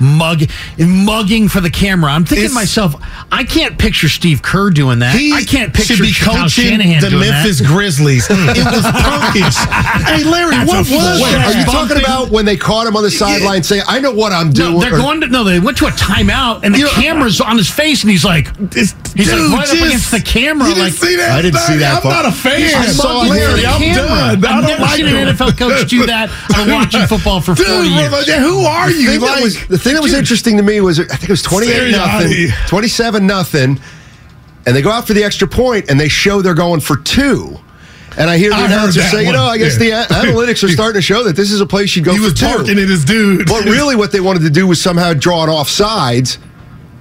mug mugging for the camera? I'm thinking to
It's-
myself, I can't picture Steve Kerr doing that.
He
I can't picture
should be
Kyle
coaching
Shanahan
the
doing
Memphis
that.
Grizzlies. it was punkish. hey, Larry,
That's
what was
flaw.
Wait,
that?
are you talking
bumping-
about when they caught him on the sideline saying, I know what I'm doing?
No, they're
or-
going to no. They went to a timeout, and the
You know-
camera's on his face, and he's like,
It's,
He's like
dude,
right up against the camera,
You didn't
like-
see that?
I didn't see that
I'm
part.
not a fan.
I saw
mugging
it.
Larry, I'm
camera.
done. I
I've
don't
never
like
seen
him.
an NFL coach do that. I'm watching football for
Dude,
40 years.
who are you?
Thing, that was, the thing that was interesting to me was I think it was 28 nothing, 27 nothing, and they go out for the extra point and they show they're going for two. And I hear the
I
announcer say, you know, I guess
Yeah.
the analytics are starting to show that this is a place you'd go
he
for
was
two.
barking at his dude.
But really, what they wanted to do was somehow draw it off sides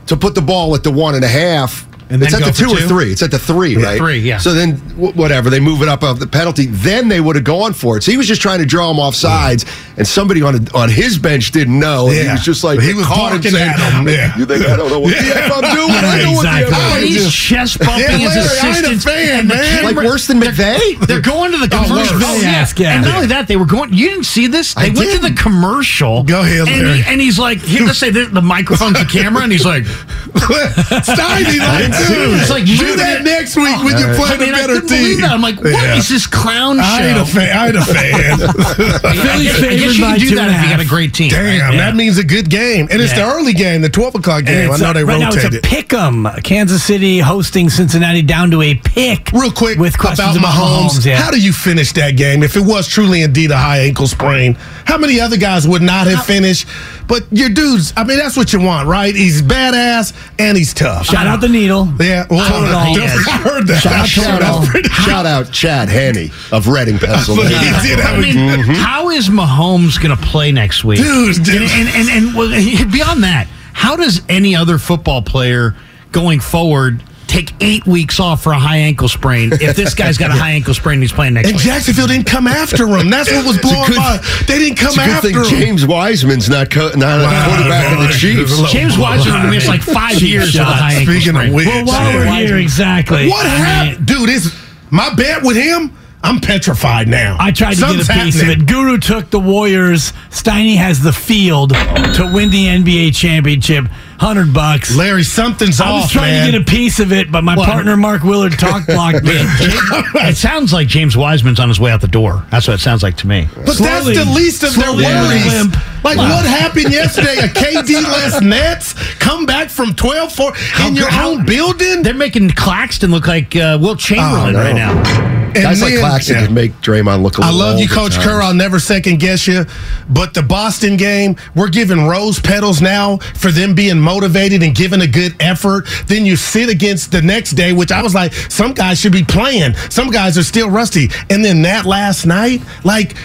to put the ball at the one and a half.
And
it's at the two,
two?
or three. It's at the three, right?
three, yeah.
So then, w- whatever, they move it up of the penalty. Then they would have gone for it. So he was just trying to draw him off mm. sides, and somebody on on his bench didn't know. And he was just like,
He was
caught him saying,
him, yeah.
You think I don't know what the F I'm doing?
Yeah,
I know
exactly.
what the
Oh, he's chest bumping
Yeah,
his
Larry, I ain't a
assistants.
fan, man.
Like worse than McVay?
They're going to the
Oh,
commercial. Oh, yeah.
Yeah.
And not only that, they were going. You didn't see this? They
I
went to the commercial.
Go ahead,
and, he, and he's like, here, let's say the, the microphone's the camera, and he's like,
Steiny, like,
didn't see
dude.
It's like
do that
it-
next week when you oh, play
I mean,
the
I
better
couldn't believe
team.
that. I'm like, what is
Yeah.
this clown show?
I ain't a fan. I ain't a fan.
I
Philly's
I guess you
by
can do that if you got a great team.
Damn,
right?
that means a good game. And it's
Yeah.
the early game, the 12 o'clock game. I
it's
know
a-
they
right now it's a pick 'em. Kansas City hosting Cincinnati down to a pick.
Real quick
with questions
about Mahomes.
yeah.
How do you finish that game if it was truly indeed a high ankle sprain? How many other guys would not have finished? But your dudes, I mean, that's what you want, right? He's badass and he's tough.
Shout out the needle.
Yeah, well,
Total
I,
all.
I heard that.
Shout out
Shout
Total.
out, shout out Chad Henne of Reading, Pennsylvania.
He did have
I
a
mean, how is Mahomes going to play next week,
Dude, dude.
And and and, and well, beyond that, how does any other football player going forward take eight weeks off for a high ankle sprain if this guy's got a high ankle sprain and he's playing next
And
week?
Jacksonville didn't come after him. That's what was blowing
good-
my. They didn't come
a
after him.
James Wiseman's not, co- not a
Wow,
quarterback of the Chiefs.
James Wiseman missed like five years a
shots.
high ankle
Speaking of
sprain.
which,
Well, while we're here, exactly.
What
I mean,
happened, dude? Is my bet with him? I'm petrified now.
I tried to
Something's
get a piece
happening.
of it. Guru took the Warriors. Steiny has the field to win the NBA championship. Hundred bucks.
Larry, something's off.
I was
off,
trying
man.
to get a piece of it, but my
Well,
partner Mark Willard talk blocked me.
it sounds like James Wiseman's on his way out the door. That's what it sounds like to me.
But that's the least of their worries.
limp.
Like
Wow.
what happened yesterday? A KD less Nets come back from 12-4 in your
how-
own building.
They're making Claxton look like uh, Wilt Chamberlain
Oh, no.
right now.
Guys like
then-
Claxton
yeah.
can make Draymond look a
I
little I
love you, Coach. Kerr. I'll never second guess you. But the Boston game, we're giving rose petals now for them being motivated and giving a good effort. Then you sit against the next day, which I was like, some guys should be playing. Some guys are still rusty. And then that last night, like,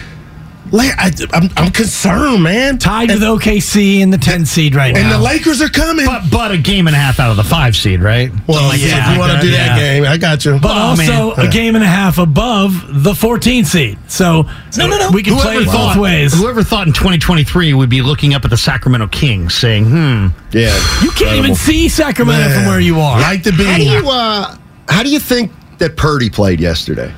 like I, am I'm concerned, man.
Tied with OKC in the 10 seed right
And
now.
And the Lakers are coming.
But but a game and a half out of the five seed, right?
well,
Something
yeah,
like
if you want to do that
yeah.
game, I got you.
but
Oh,
also
man.
a game and a half above the 14 seed. So
No, no, no.
we can play it both ways.
Whoever thought in 2023 would be looking up at the Sacramento Kings saying, hmm.
Yeah.
You can't even see Sacramento from where you are.
Like the
How do you uh, how do you think that Purdy played yesterday?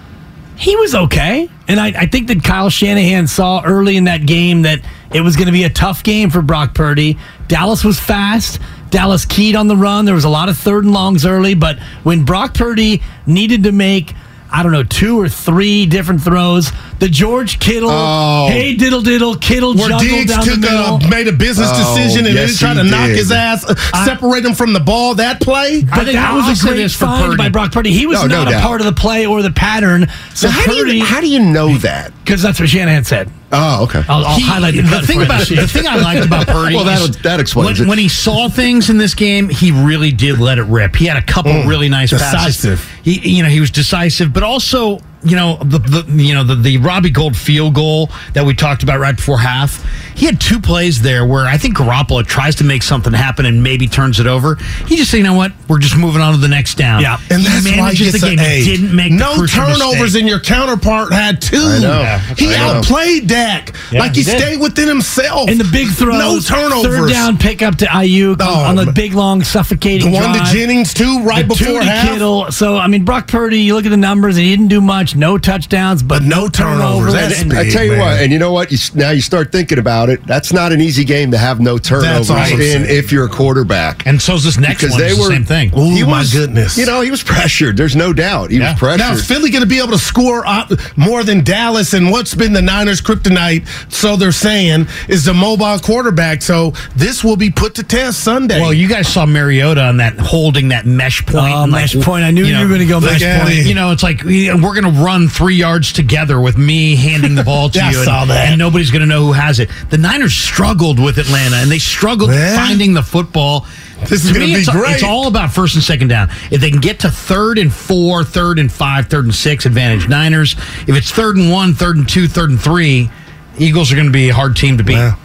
He was okay. And I, I think that Kyle Shanahan saw early in that game that it was going to be a tough game for Brock Purdy. Dallas was fast. Dallas keyed on the run. There was a lot of third and longs early, but when Brock Purdy needed to make, I don't know, two or three different throws, the George Kittle,
Oh.
hey diddle diddle, Kittle
Where
juggled
Diggs
down the middle.
a, made a business
Oh,
decision and
yes,
then tried
he
to knock his ass, uh, separate him from the ball. That play,
But
think
that
I'll
was a great find by Brock Purdy. He was
No, no
not a
doubt.
part of the play or the pattern. So
So how do you how do you know that?
because that's what Shanahan said.
Oh, okay.
I'll, I'll
He-
highlight the,
the
cut
thing
for
about the thing I liked about Purdy.
Well, that'll- that explains
when,
it.
When he saw things in this game, he really did let it rip. He had a couple mm. really nice
decisive.
passes. He, you know, he was decisive, but also, you know, the, the you know the, the Robbie Gould field goal that we talked about right before half. He had two plays there where I think Garoppolo tries to make something happen and maybe turns it over. He just said, you know what, we're just moving on to the next down.
Yeah.
and
he
that's why he
manages
gets
the
an
game.
A.
He didn't make
no
crucial
turnovers,
mistake.
and your counterpart had two.
I know.
Yeah.
He
I know.
outplayed Dak.
Yeah,
like he,
he
stayed within himself.
And the big throws,
no turnovers.
third down pickup to Aiyuk
Oh,
on the big long suffocating.
The
suffocating
one to. Jennings too, right
the two
before
to
half.
Kittle. So I mean, Brock Purdy. You look at the numbers, and he didn't do much. No touchdowns, but,
no turnovers.
And-
I tell you
man.
what, and you know what? You, now you start thinking about it. That's not an easy game to have no turnovers
I'm
in if you're a quarterback.
And so's this next
Because
one.
they
It's the same thing.
He
my
was-
goodness.
You know, he was pressured. There's no doubt. He
Yeah.
was pressured.
Now is Philly going to be able to score up more than Dallas? And what's been the Niners' kryptonite? So they're saying is the mobile quarterback. So this will be put to test Sunday.
Well, you guys saw Mariota on that holding that mesh point.
Oh,
and,
mesh point. I knew you were gonna go mesh point.
You know, it's like we're going to run three yards together with me handing the ball to you, and,
that.
and nobody's going to know who has it. The Niners struggled with Atlanta, and they struggled
Yeah.
finding the football.
This is gonna be
it's,
great.
It's all about first and second down. If they can get to third and four, third and five, third and six, advantage Niners. If it's third and one, third and two, third and three, Eagles are going to be a hard team to beat.
Yeah.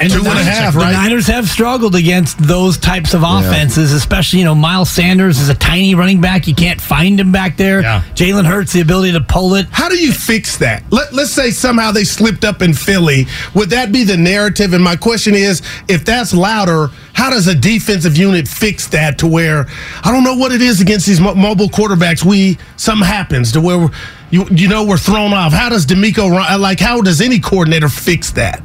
And
Two and a half,
the? Niners have struggled against those types of offenses, especially, you know, Miles Sanders is a tiny running back. You can't find him back there.
Yeah.
Jalen Hurts, the ability to pull it.
How do you fix that? Let, let's say somehow they slipped up in Philly. Would that be the narrative? And my question is if that's louder, how does a defensive unit fix that to where I don't know what it is against these mo- mobile quarterbacks? We something happens to where you you know we're thrown off. How does DeMeco? Like how does any coordinator fix that?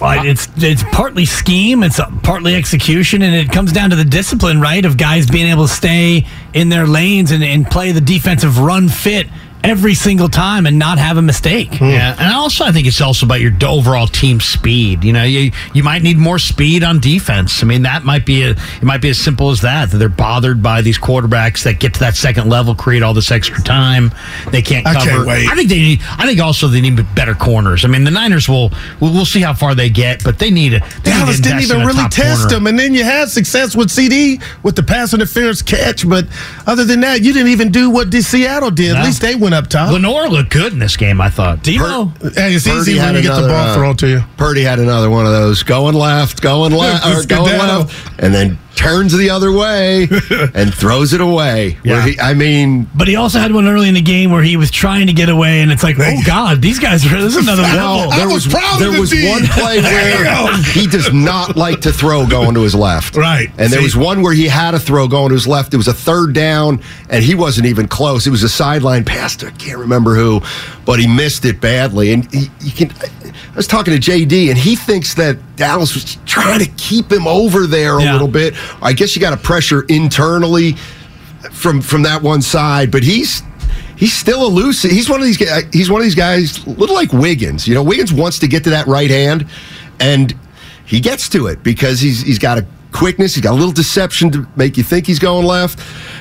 Uh, well, it's it's partly scheme, it's partly execution, and it comes down to the discipline, right? Of guys being able to stay in their lanes and, and play the defensive run fit every single time and not have a mistake. Hmm.
Yeah, and also I think it's also about your overall team speed. You know, you you might need more speed on defense. I mean, that might be a, it might be as simple as that. That they're bothered by these quarterbacks that get to that second level, create all this extra time. They can't
I
cover.
can't wait.
I think they need. I think also they need better corners. I mean, the Niners will. We'll, we'll see how far they get, but they need. a- They need
Dallas
to
didn't even really test
corner.
him, and then you had success with CeeDee with the pass interference catch. But other than that, you didn't even do what the Seattle did.
No.
At least they went up top.
Lenoir looked good in this game. I thought.
Deebo,
Hey, it's
Purdy
easy when you get the ball
uh,
thrown to you.
Purdy had another one of those going left, going left, or going left, and then turns the other way and throws it away. Where
Yeah.
he- I mean,
but he also had one early in the game where he was trying to get away, and it's like, oh God, these guys are this is another
well,
level.
I
there
was
was,
proud
there
the
was
team.
one play
There
where he does not like to throw going to his left.
Right.
And there was one where he had a throw going to his left. It was a third down, and he wasn't even close. It was a sideline pass to I can't remember who, but he missed it badly. And you can. I was talking to JD, and he thinks that Dallas was trying to keep him over there a
Yeah.
little bit. I guess you got to pressure internally from from that one side, but he's he's still elusive. He's one of these guys. He's one of these guys, a little like Wiggins. You know, Wiggins wants to get to that right hand, and he gets to it because he's he's got a quickness. He's got a little deception to make you think he's going left.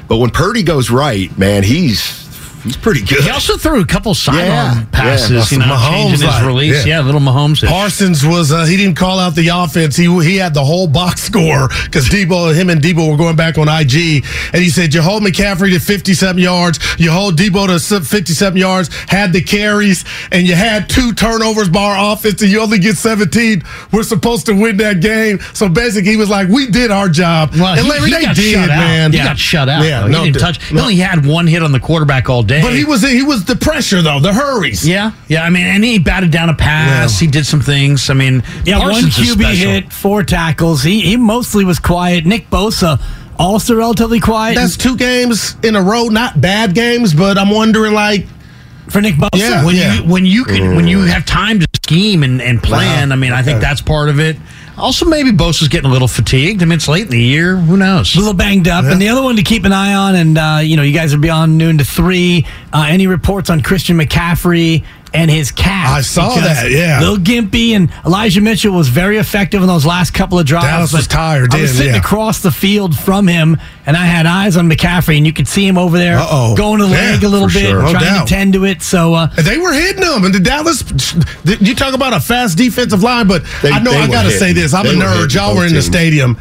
But when Purdy goes right, man, he's He's pretty good.
He also threw a couple sidearm
Yeah,
passes,
yeah.
you know,
Mahomes
changing his
like,
release.
yeah.
Yeah, little Mahomes.
Parsons was uh, he didn't call out the offense. He he had the whole box score because Deebo, him and Deebo were going back on IG, and he said you hold McCaffrey to 57 yards, you hold Deebo to 57 yards, had the carries, and you had two turnovers by our offense, and you only get 17. We're supposed to win that game. So basically, he was like, we did our job.
Well,
and Larry,
he
they
got
did,
shut out.
man.
He got shut out.
Yeah,
though.
no,
he didn't touch. He only had one hit on the quarterback all day.
But he was he was the pressure though, the hurries.
Yeah, yeah. I mean, and he batted down a pass. He did some things. I mean,
Yeah,
Parsons
one QB hit, four tackles. He he mostly was quiet. Nick Bosa also relatively quiet.
That's two games in a row, not bad games, but I'm wondering like
for Nick Bosa.
Yeah,
when
yeah.
you when you can when you mm. have time to scheme and, and plan.
Wow.
I mean, I think that's part of it. Also, maybe Bosa's getting a little fatigued. I mean, it's late in the year. Who knows?
a little banged up. And the other one to keep an eye on, and uh, you know, you guys are beyond noon to three. Uh, any reports on Christian McCaffrey and his calf?
I saw that, yeah.
Lil Gimpy and Elijah Mitchell was very effective in those last couple of drives.
Dallas was
but
tired,
I was sitting
yeah.
across the field from him, and I had eyes on McCaffrey, and you could see him over there
Uh-oh.
going to the
Yeah,
leg a little bit,
sure. No
trying
doubt.
to tend to it. So uh,
they were hitting him, And the Dallas, you talk about a fast defensive line, but
They-
I know I got to say this. I'm
They
a nerd. Y'all were in the
teams.
stadium.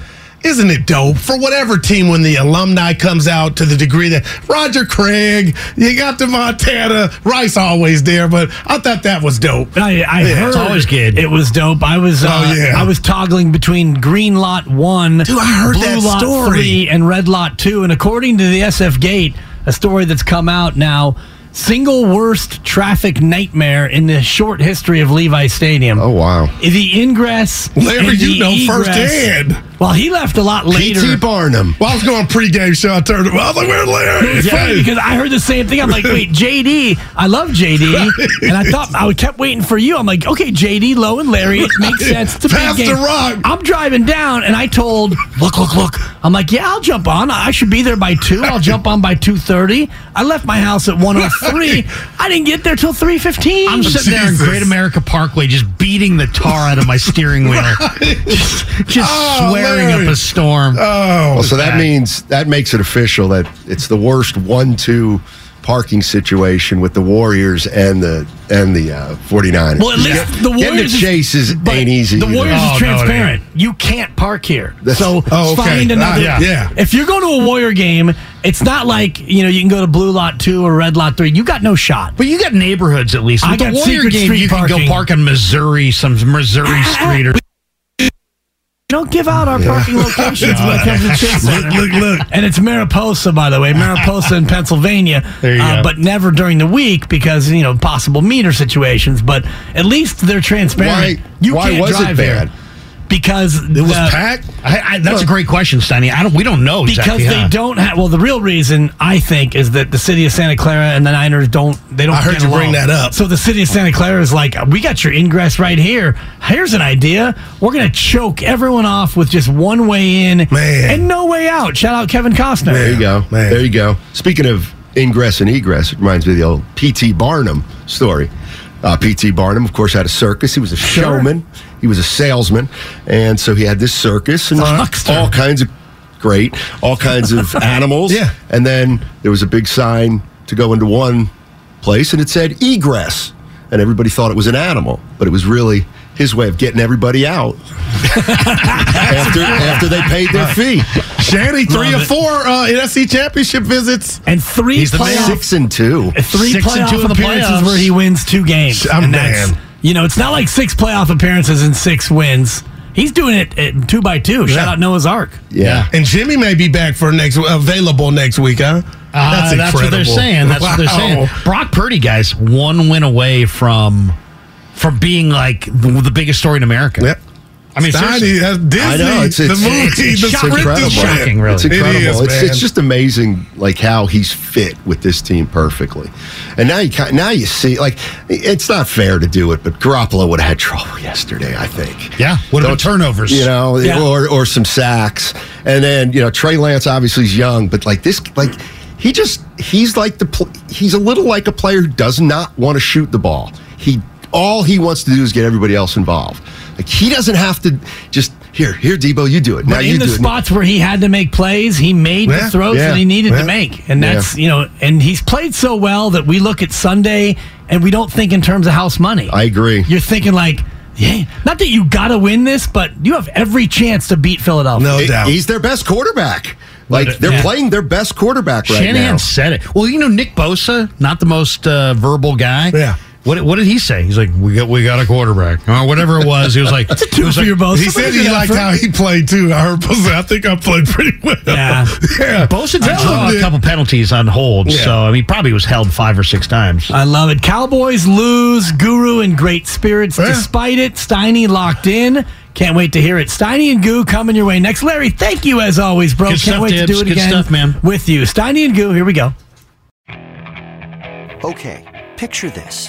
Isn't it dope for whatever team when the alumni comes out to the degree that Roger Craig, you got the Montana, Rice always there, but I thought that was dope.
I, I
Yeah,
heard
it's always
good.
It was dope. I was uh,
Oh, yeah.
I was toggling between green lot one,
Dude, I heard
blue
that
lot
story.
three, and red lot two. And according to the SF Gate, a story that's come out now, single worst traffic nightmare in the short history of Levi Stadium.
Oh wow.
The ingress,
Larry,
and the
you know
egress-
firsthand.
Well, he left a lot later.
P.T. Barnum.
Well, I was going pregame show. I turned around. I was like, where's Larry?
It's funny because I heard the same thing. I'm like, wait, JD, I love JD, and I thought I kept waiting for you. I'm like, okay, JD, Low, and Larry, it makes sense. It's a
Pass the
game.
rock.
I'm driving down, and I told, look, look, look. I'm like, yeah, I'll jump on. I should be there by two. I'll jump on by two thirty. I left my house at one oh three. I didn't get there till three fifteen.
I'm sitting there in Great America Parkway, just beating the tar out of my steering wheel, just, just
Oh,
swearing
Larry.
up a storm.
Oh,
Well, so that
bad.
means that makes it official that it's the worst one-two parking situation with the Warriors and the and the uh, 49ers.
Well, at least
Get-
the
getting to
Warriors is-
Chase is, ain't easy.
The
either.
Warriors
Oh,
is
no,
transparent. you can't park here.
That's-
so
Oh, okay.
find another.
Ah, yeah.
If you're going to a Warrior game, it's not like you know you can go to Blue Lot two or Red Lot three. You got no shot.
But you got neighborhoods at least.
I
the
got
Warrior game,
street
you can go park on Missouri, some Missouri street or
Don't give out our parking locations when it comes to Chase
Look, look, look.
And it's Mariposa, by the way, Mariposa in Pennsylvania.
There you
uh,
go.
But never during the week because you know possible meter situations. But at least they're transparent.
Why-
you
why
can't
was it bad?
here because
It was
the-
packed.
I, I, that's a great question, Steiny. I don't. We don't know
because they
how.
don't have. Well, the real reason I think is that the city of Santa Clara and the Niners don't. They don't.
I heard
get
you bring that up.
So the city of Santa Clara is like, we got your ingress right here. Here's an idea. We're gonna choke everyone off with just one way in
Man.
and no way out. Shout out Kevin Costner.
There you go.
Man.
There you go. Speaking of ingress and egress, it reminds me of the old P.T. Barnum story. Uh, P.T. Barnum, of course, had a circus. He was a showman. He was a salesman, and so he had this circus and all kinds of great, all kinds of animals.
Yeah.
And then there was a big sign to go into one place, and it said egress, and everybody thought it was an animal, but it was really his way of getting everybody out after after they paid their fee.
Shanny, three
Love
or
it.
four uh, NFC championship visits.
And three
He's the man.
Six and two.
three
Six and
playoff
two in the
appearances
playoffs.
where he wins two games.
I'm
and that's-
man.
You know, it's not like six playoff appearances and six wins. He's doing it at two by two. Shout
Yeah.
out Noah's Ark.
Yeah.
And Jimmy may be back for next available next week, huh?
Uh, that's, what they're saying. That's what they're saying. Brock Purdy, guys, one win away from from being like the, the biggest story in America.
Yep.
I mean,
Steiny,
seriously.
that's Disney,
I know, it's-
the
it's-
movie,
it's- it's
the
shocking.
script
incredible.
is.
Shocking, really.
It's incredible.
is,
it's, it's just amazing, like how he's fit with this team perfectly. And now you now you see, like it's not fair to do it, but Garoppolo would have had trouble yesterday. I think.
Yeah, would have been turnovers.
You know,
Yeah.
or or some sacks, and then you know Trey Lance obviously is young, but like this, like he just he's like the pl- he's a little like a player who does not want to shoot the ball. He all he wants to do is get everybody else involved. Like he doesn't have to just Here, here, Deebo, you do it. Now
But
you
in the
do it.
spots where he had to make plays, he made
Yeah,
the throws
yeah,
that he needed
yeah.
to make. And
Yeah.
that's, you know, and he's played so well that we look at Sunday and we don't think in terms of house money.
I agree.
You're thinking like, yeah, not that you got to win this, but you have every chance to beat Philadelphia.
No doubt, He's their best quarterback. Like they're
Yeah.
playing their best quarterback right
Shanahan
now.
said it. Well, you know, Nick Bosa, not the most uh, verbal guy. Yeah. What, what did he say? He's like, we got we got a quarterback or whatever it was. He was like,
That's a two
it was
for
like-
your Bosa.
He said he liked
effort.
how he played too. I heard Bosa. I think I played pretty well.
Yeah.
yeah.
Bosa did
Tell
draw a couple penalties on hold,
Yeah.
so I mean, probably was held five or six times.
I love it. Cowboys lose. Guru in great spirits despite it. Steiny locked in. Can't wait to hear it. Steiny and Goo coming your way next. Larry, thank you as always, bro.
Good
Can't
stuff,
wait to do it
Good
again
stuff, man.
with you. Steiny and Goo, here we go.
Okay, picture this.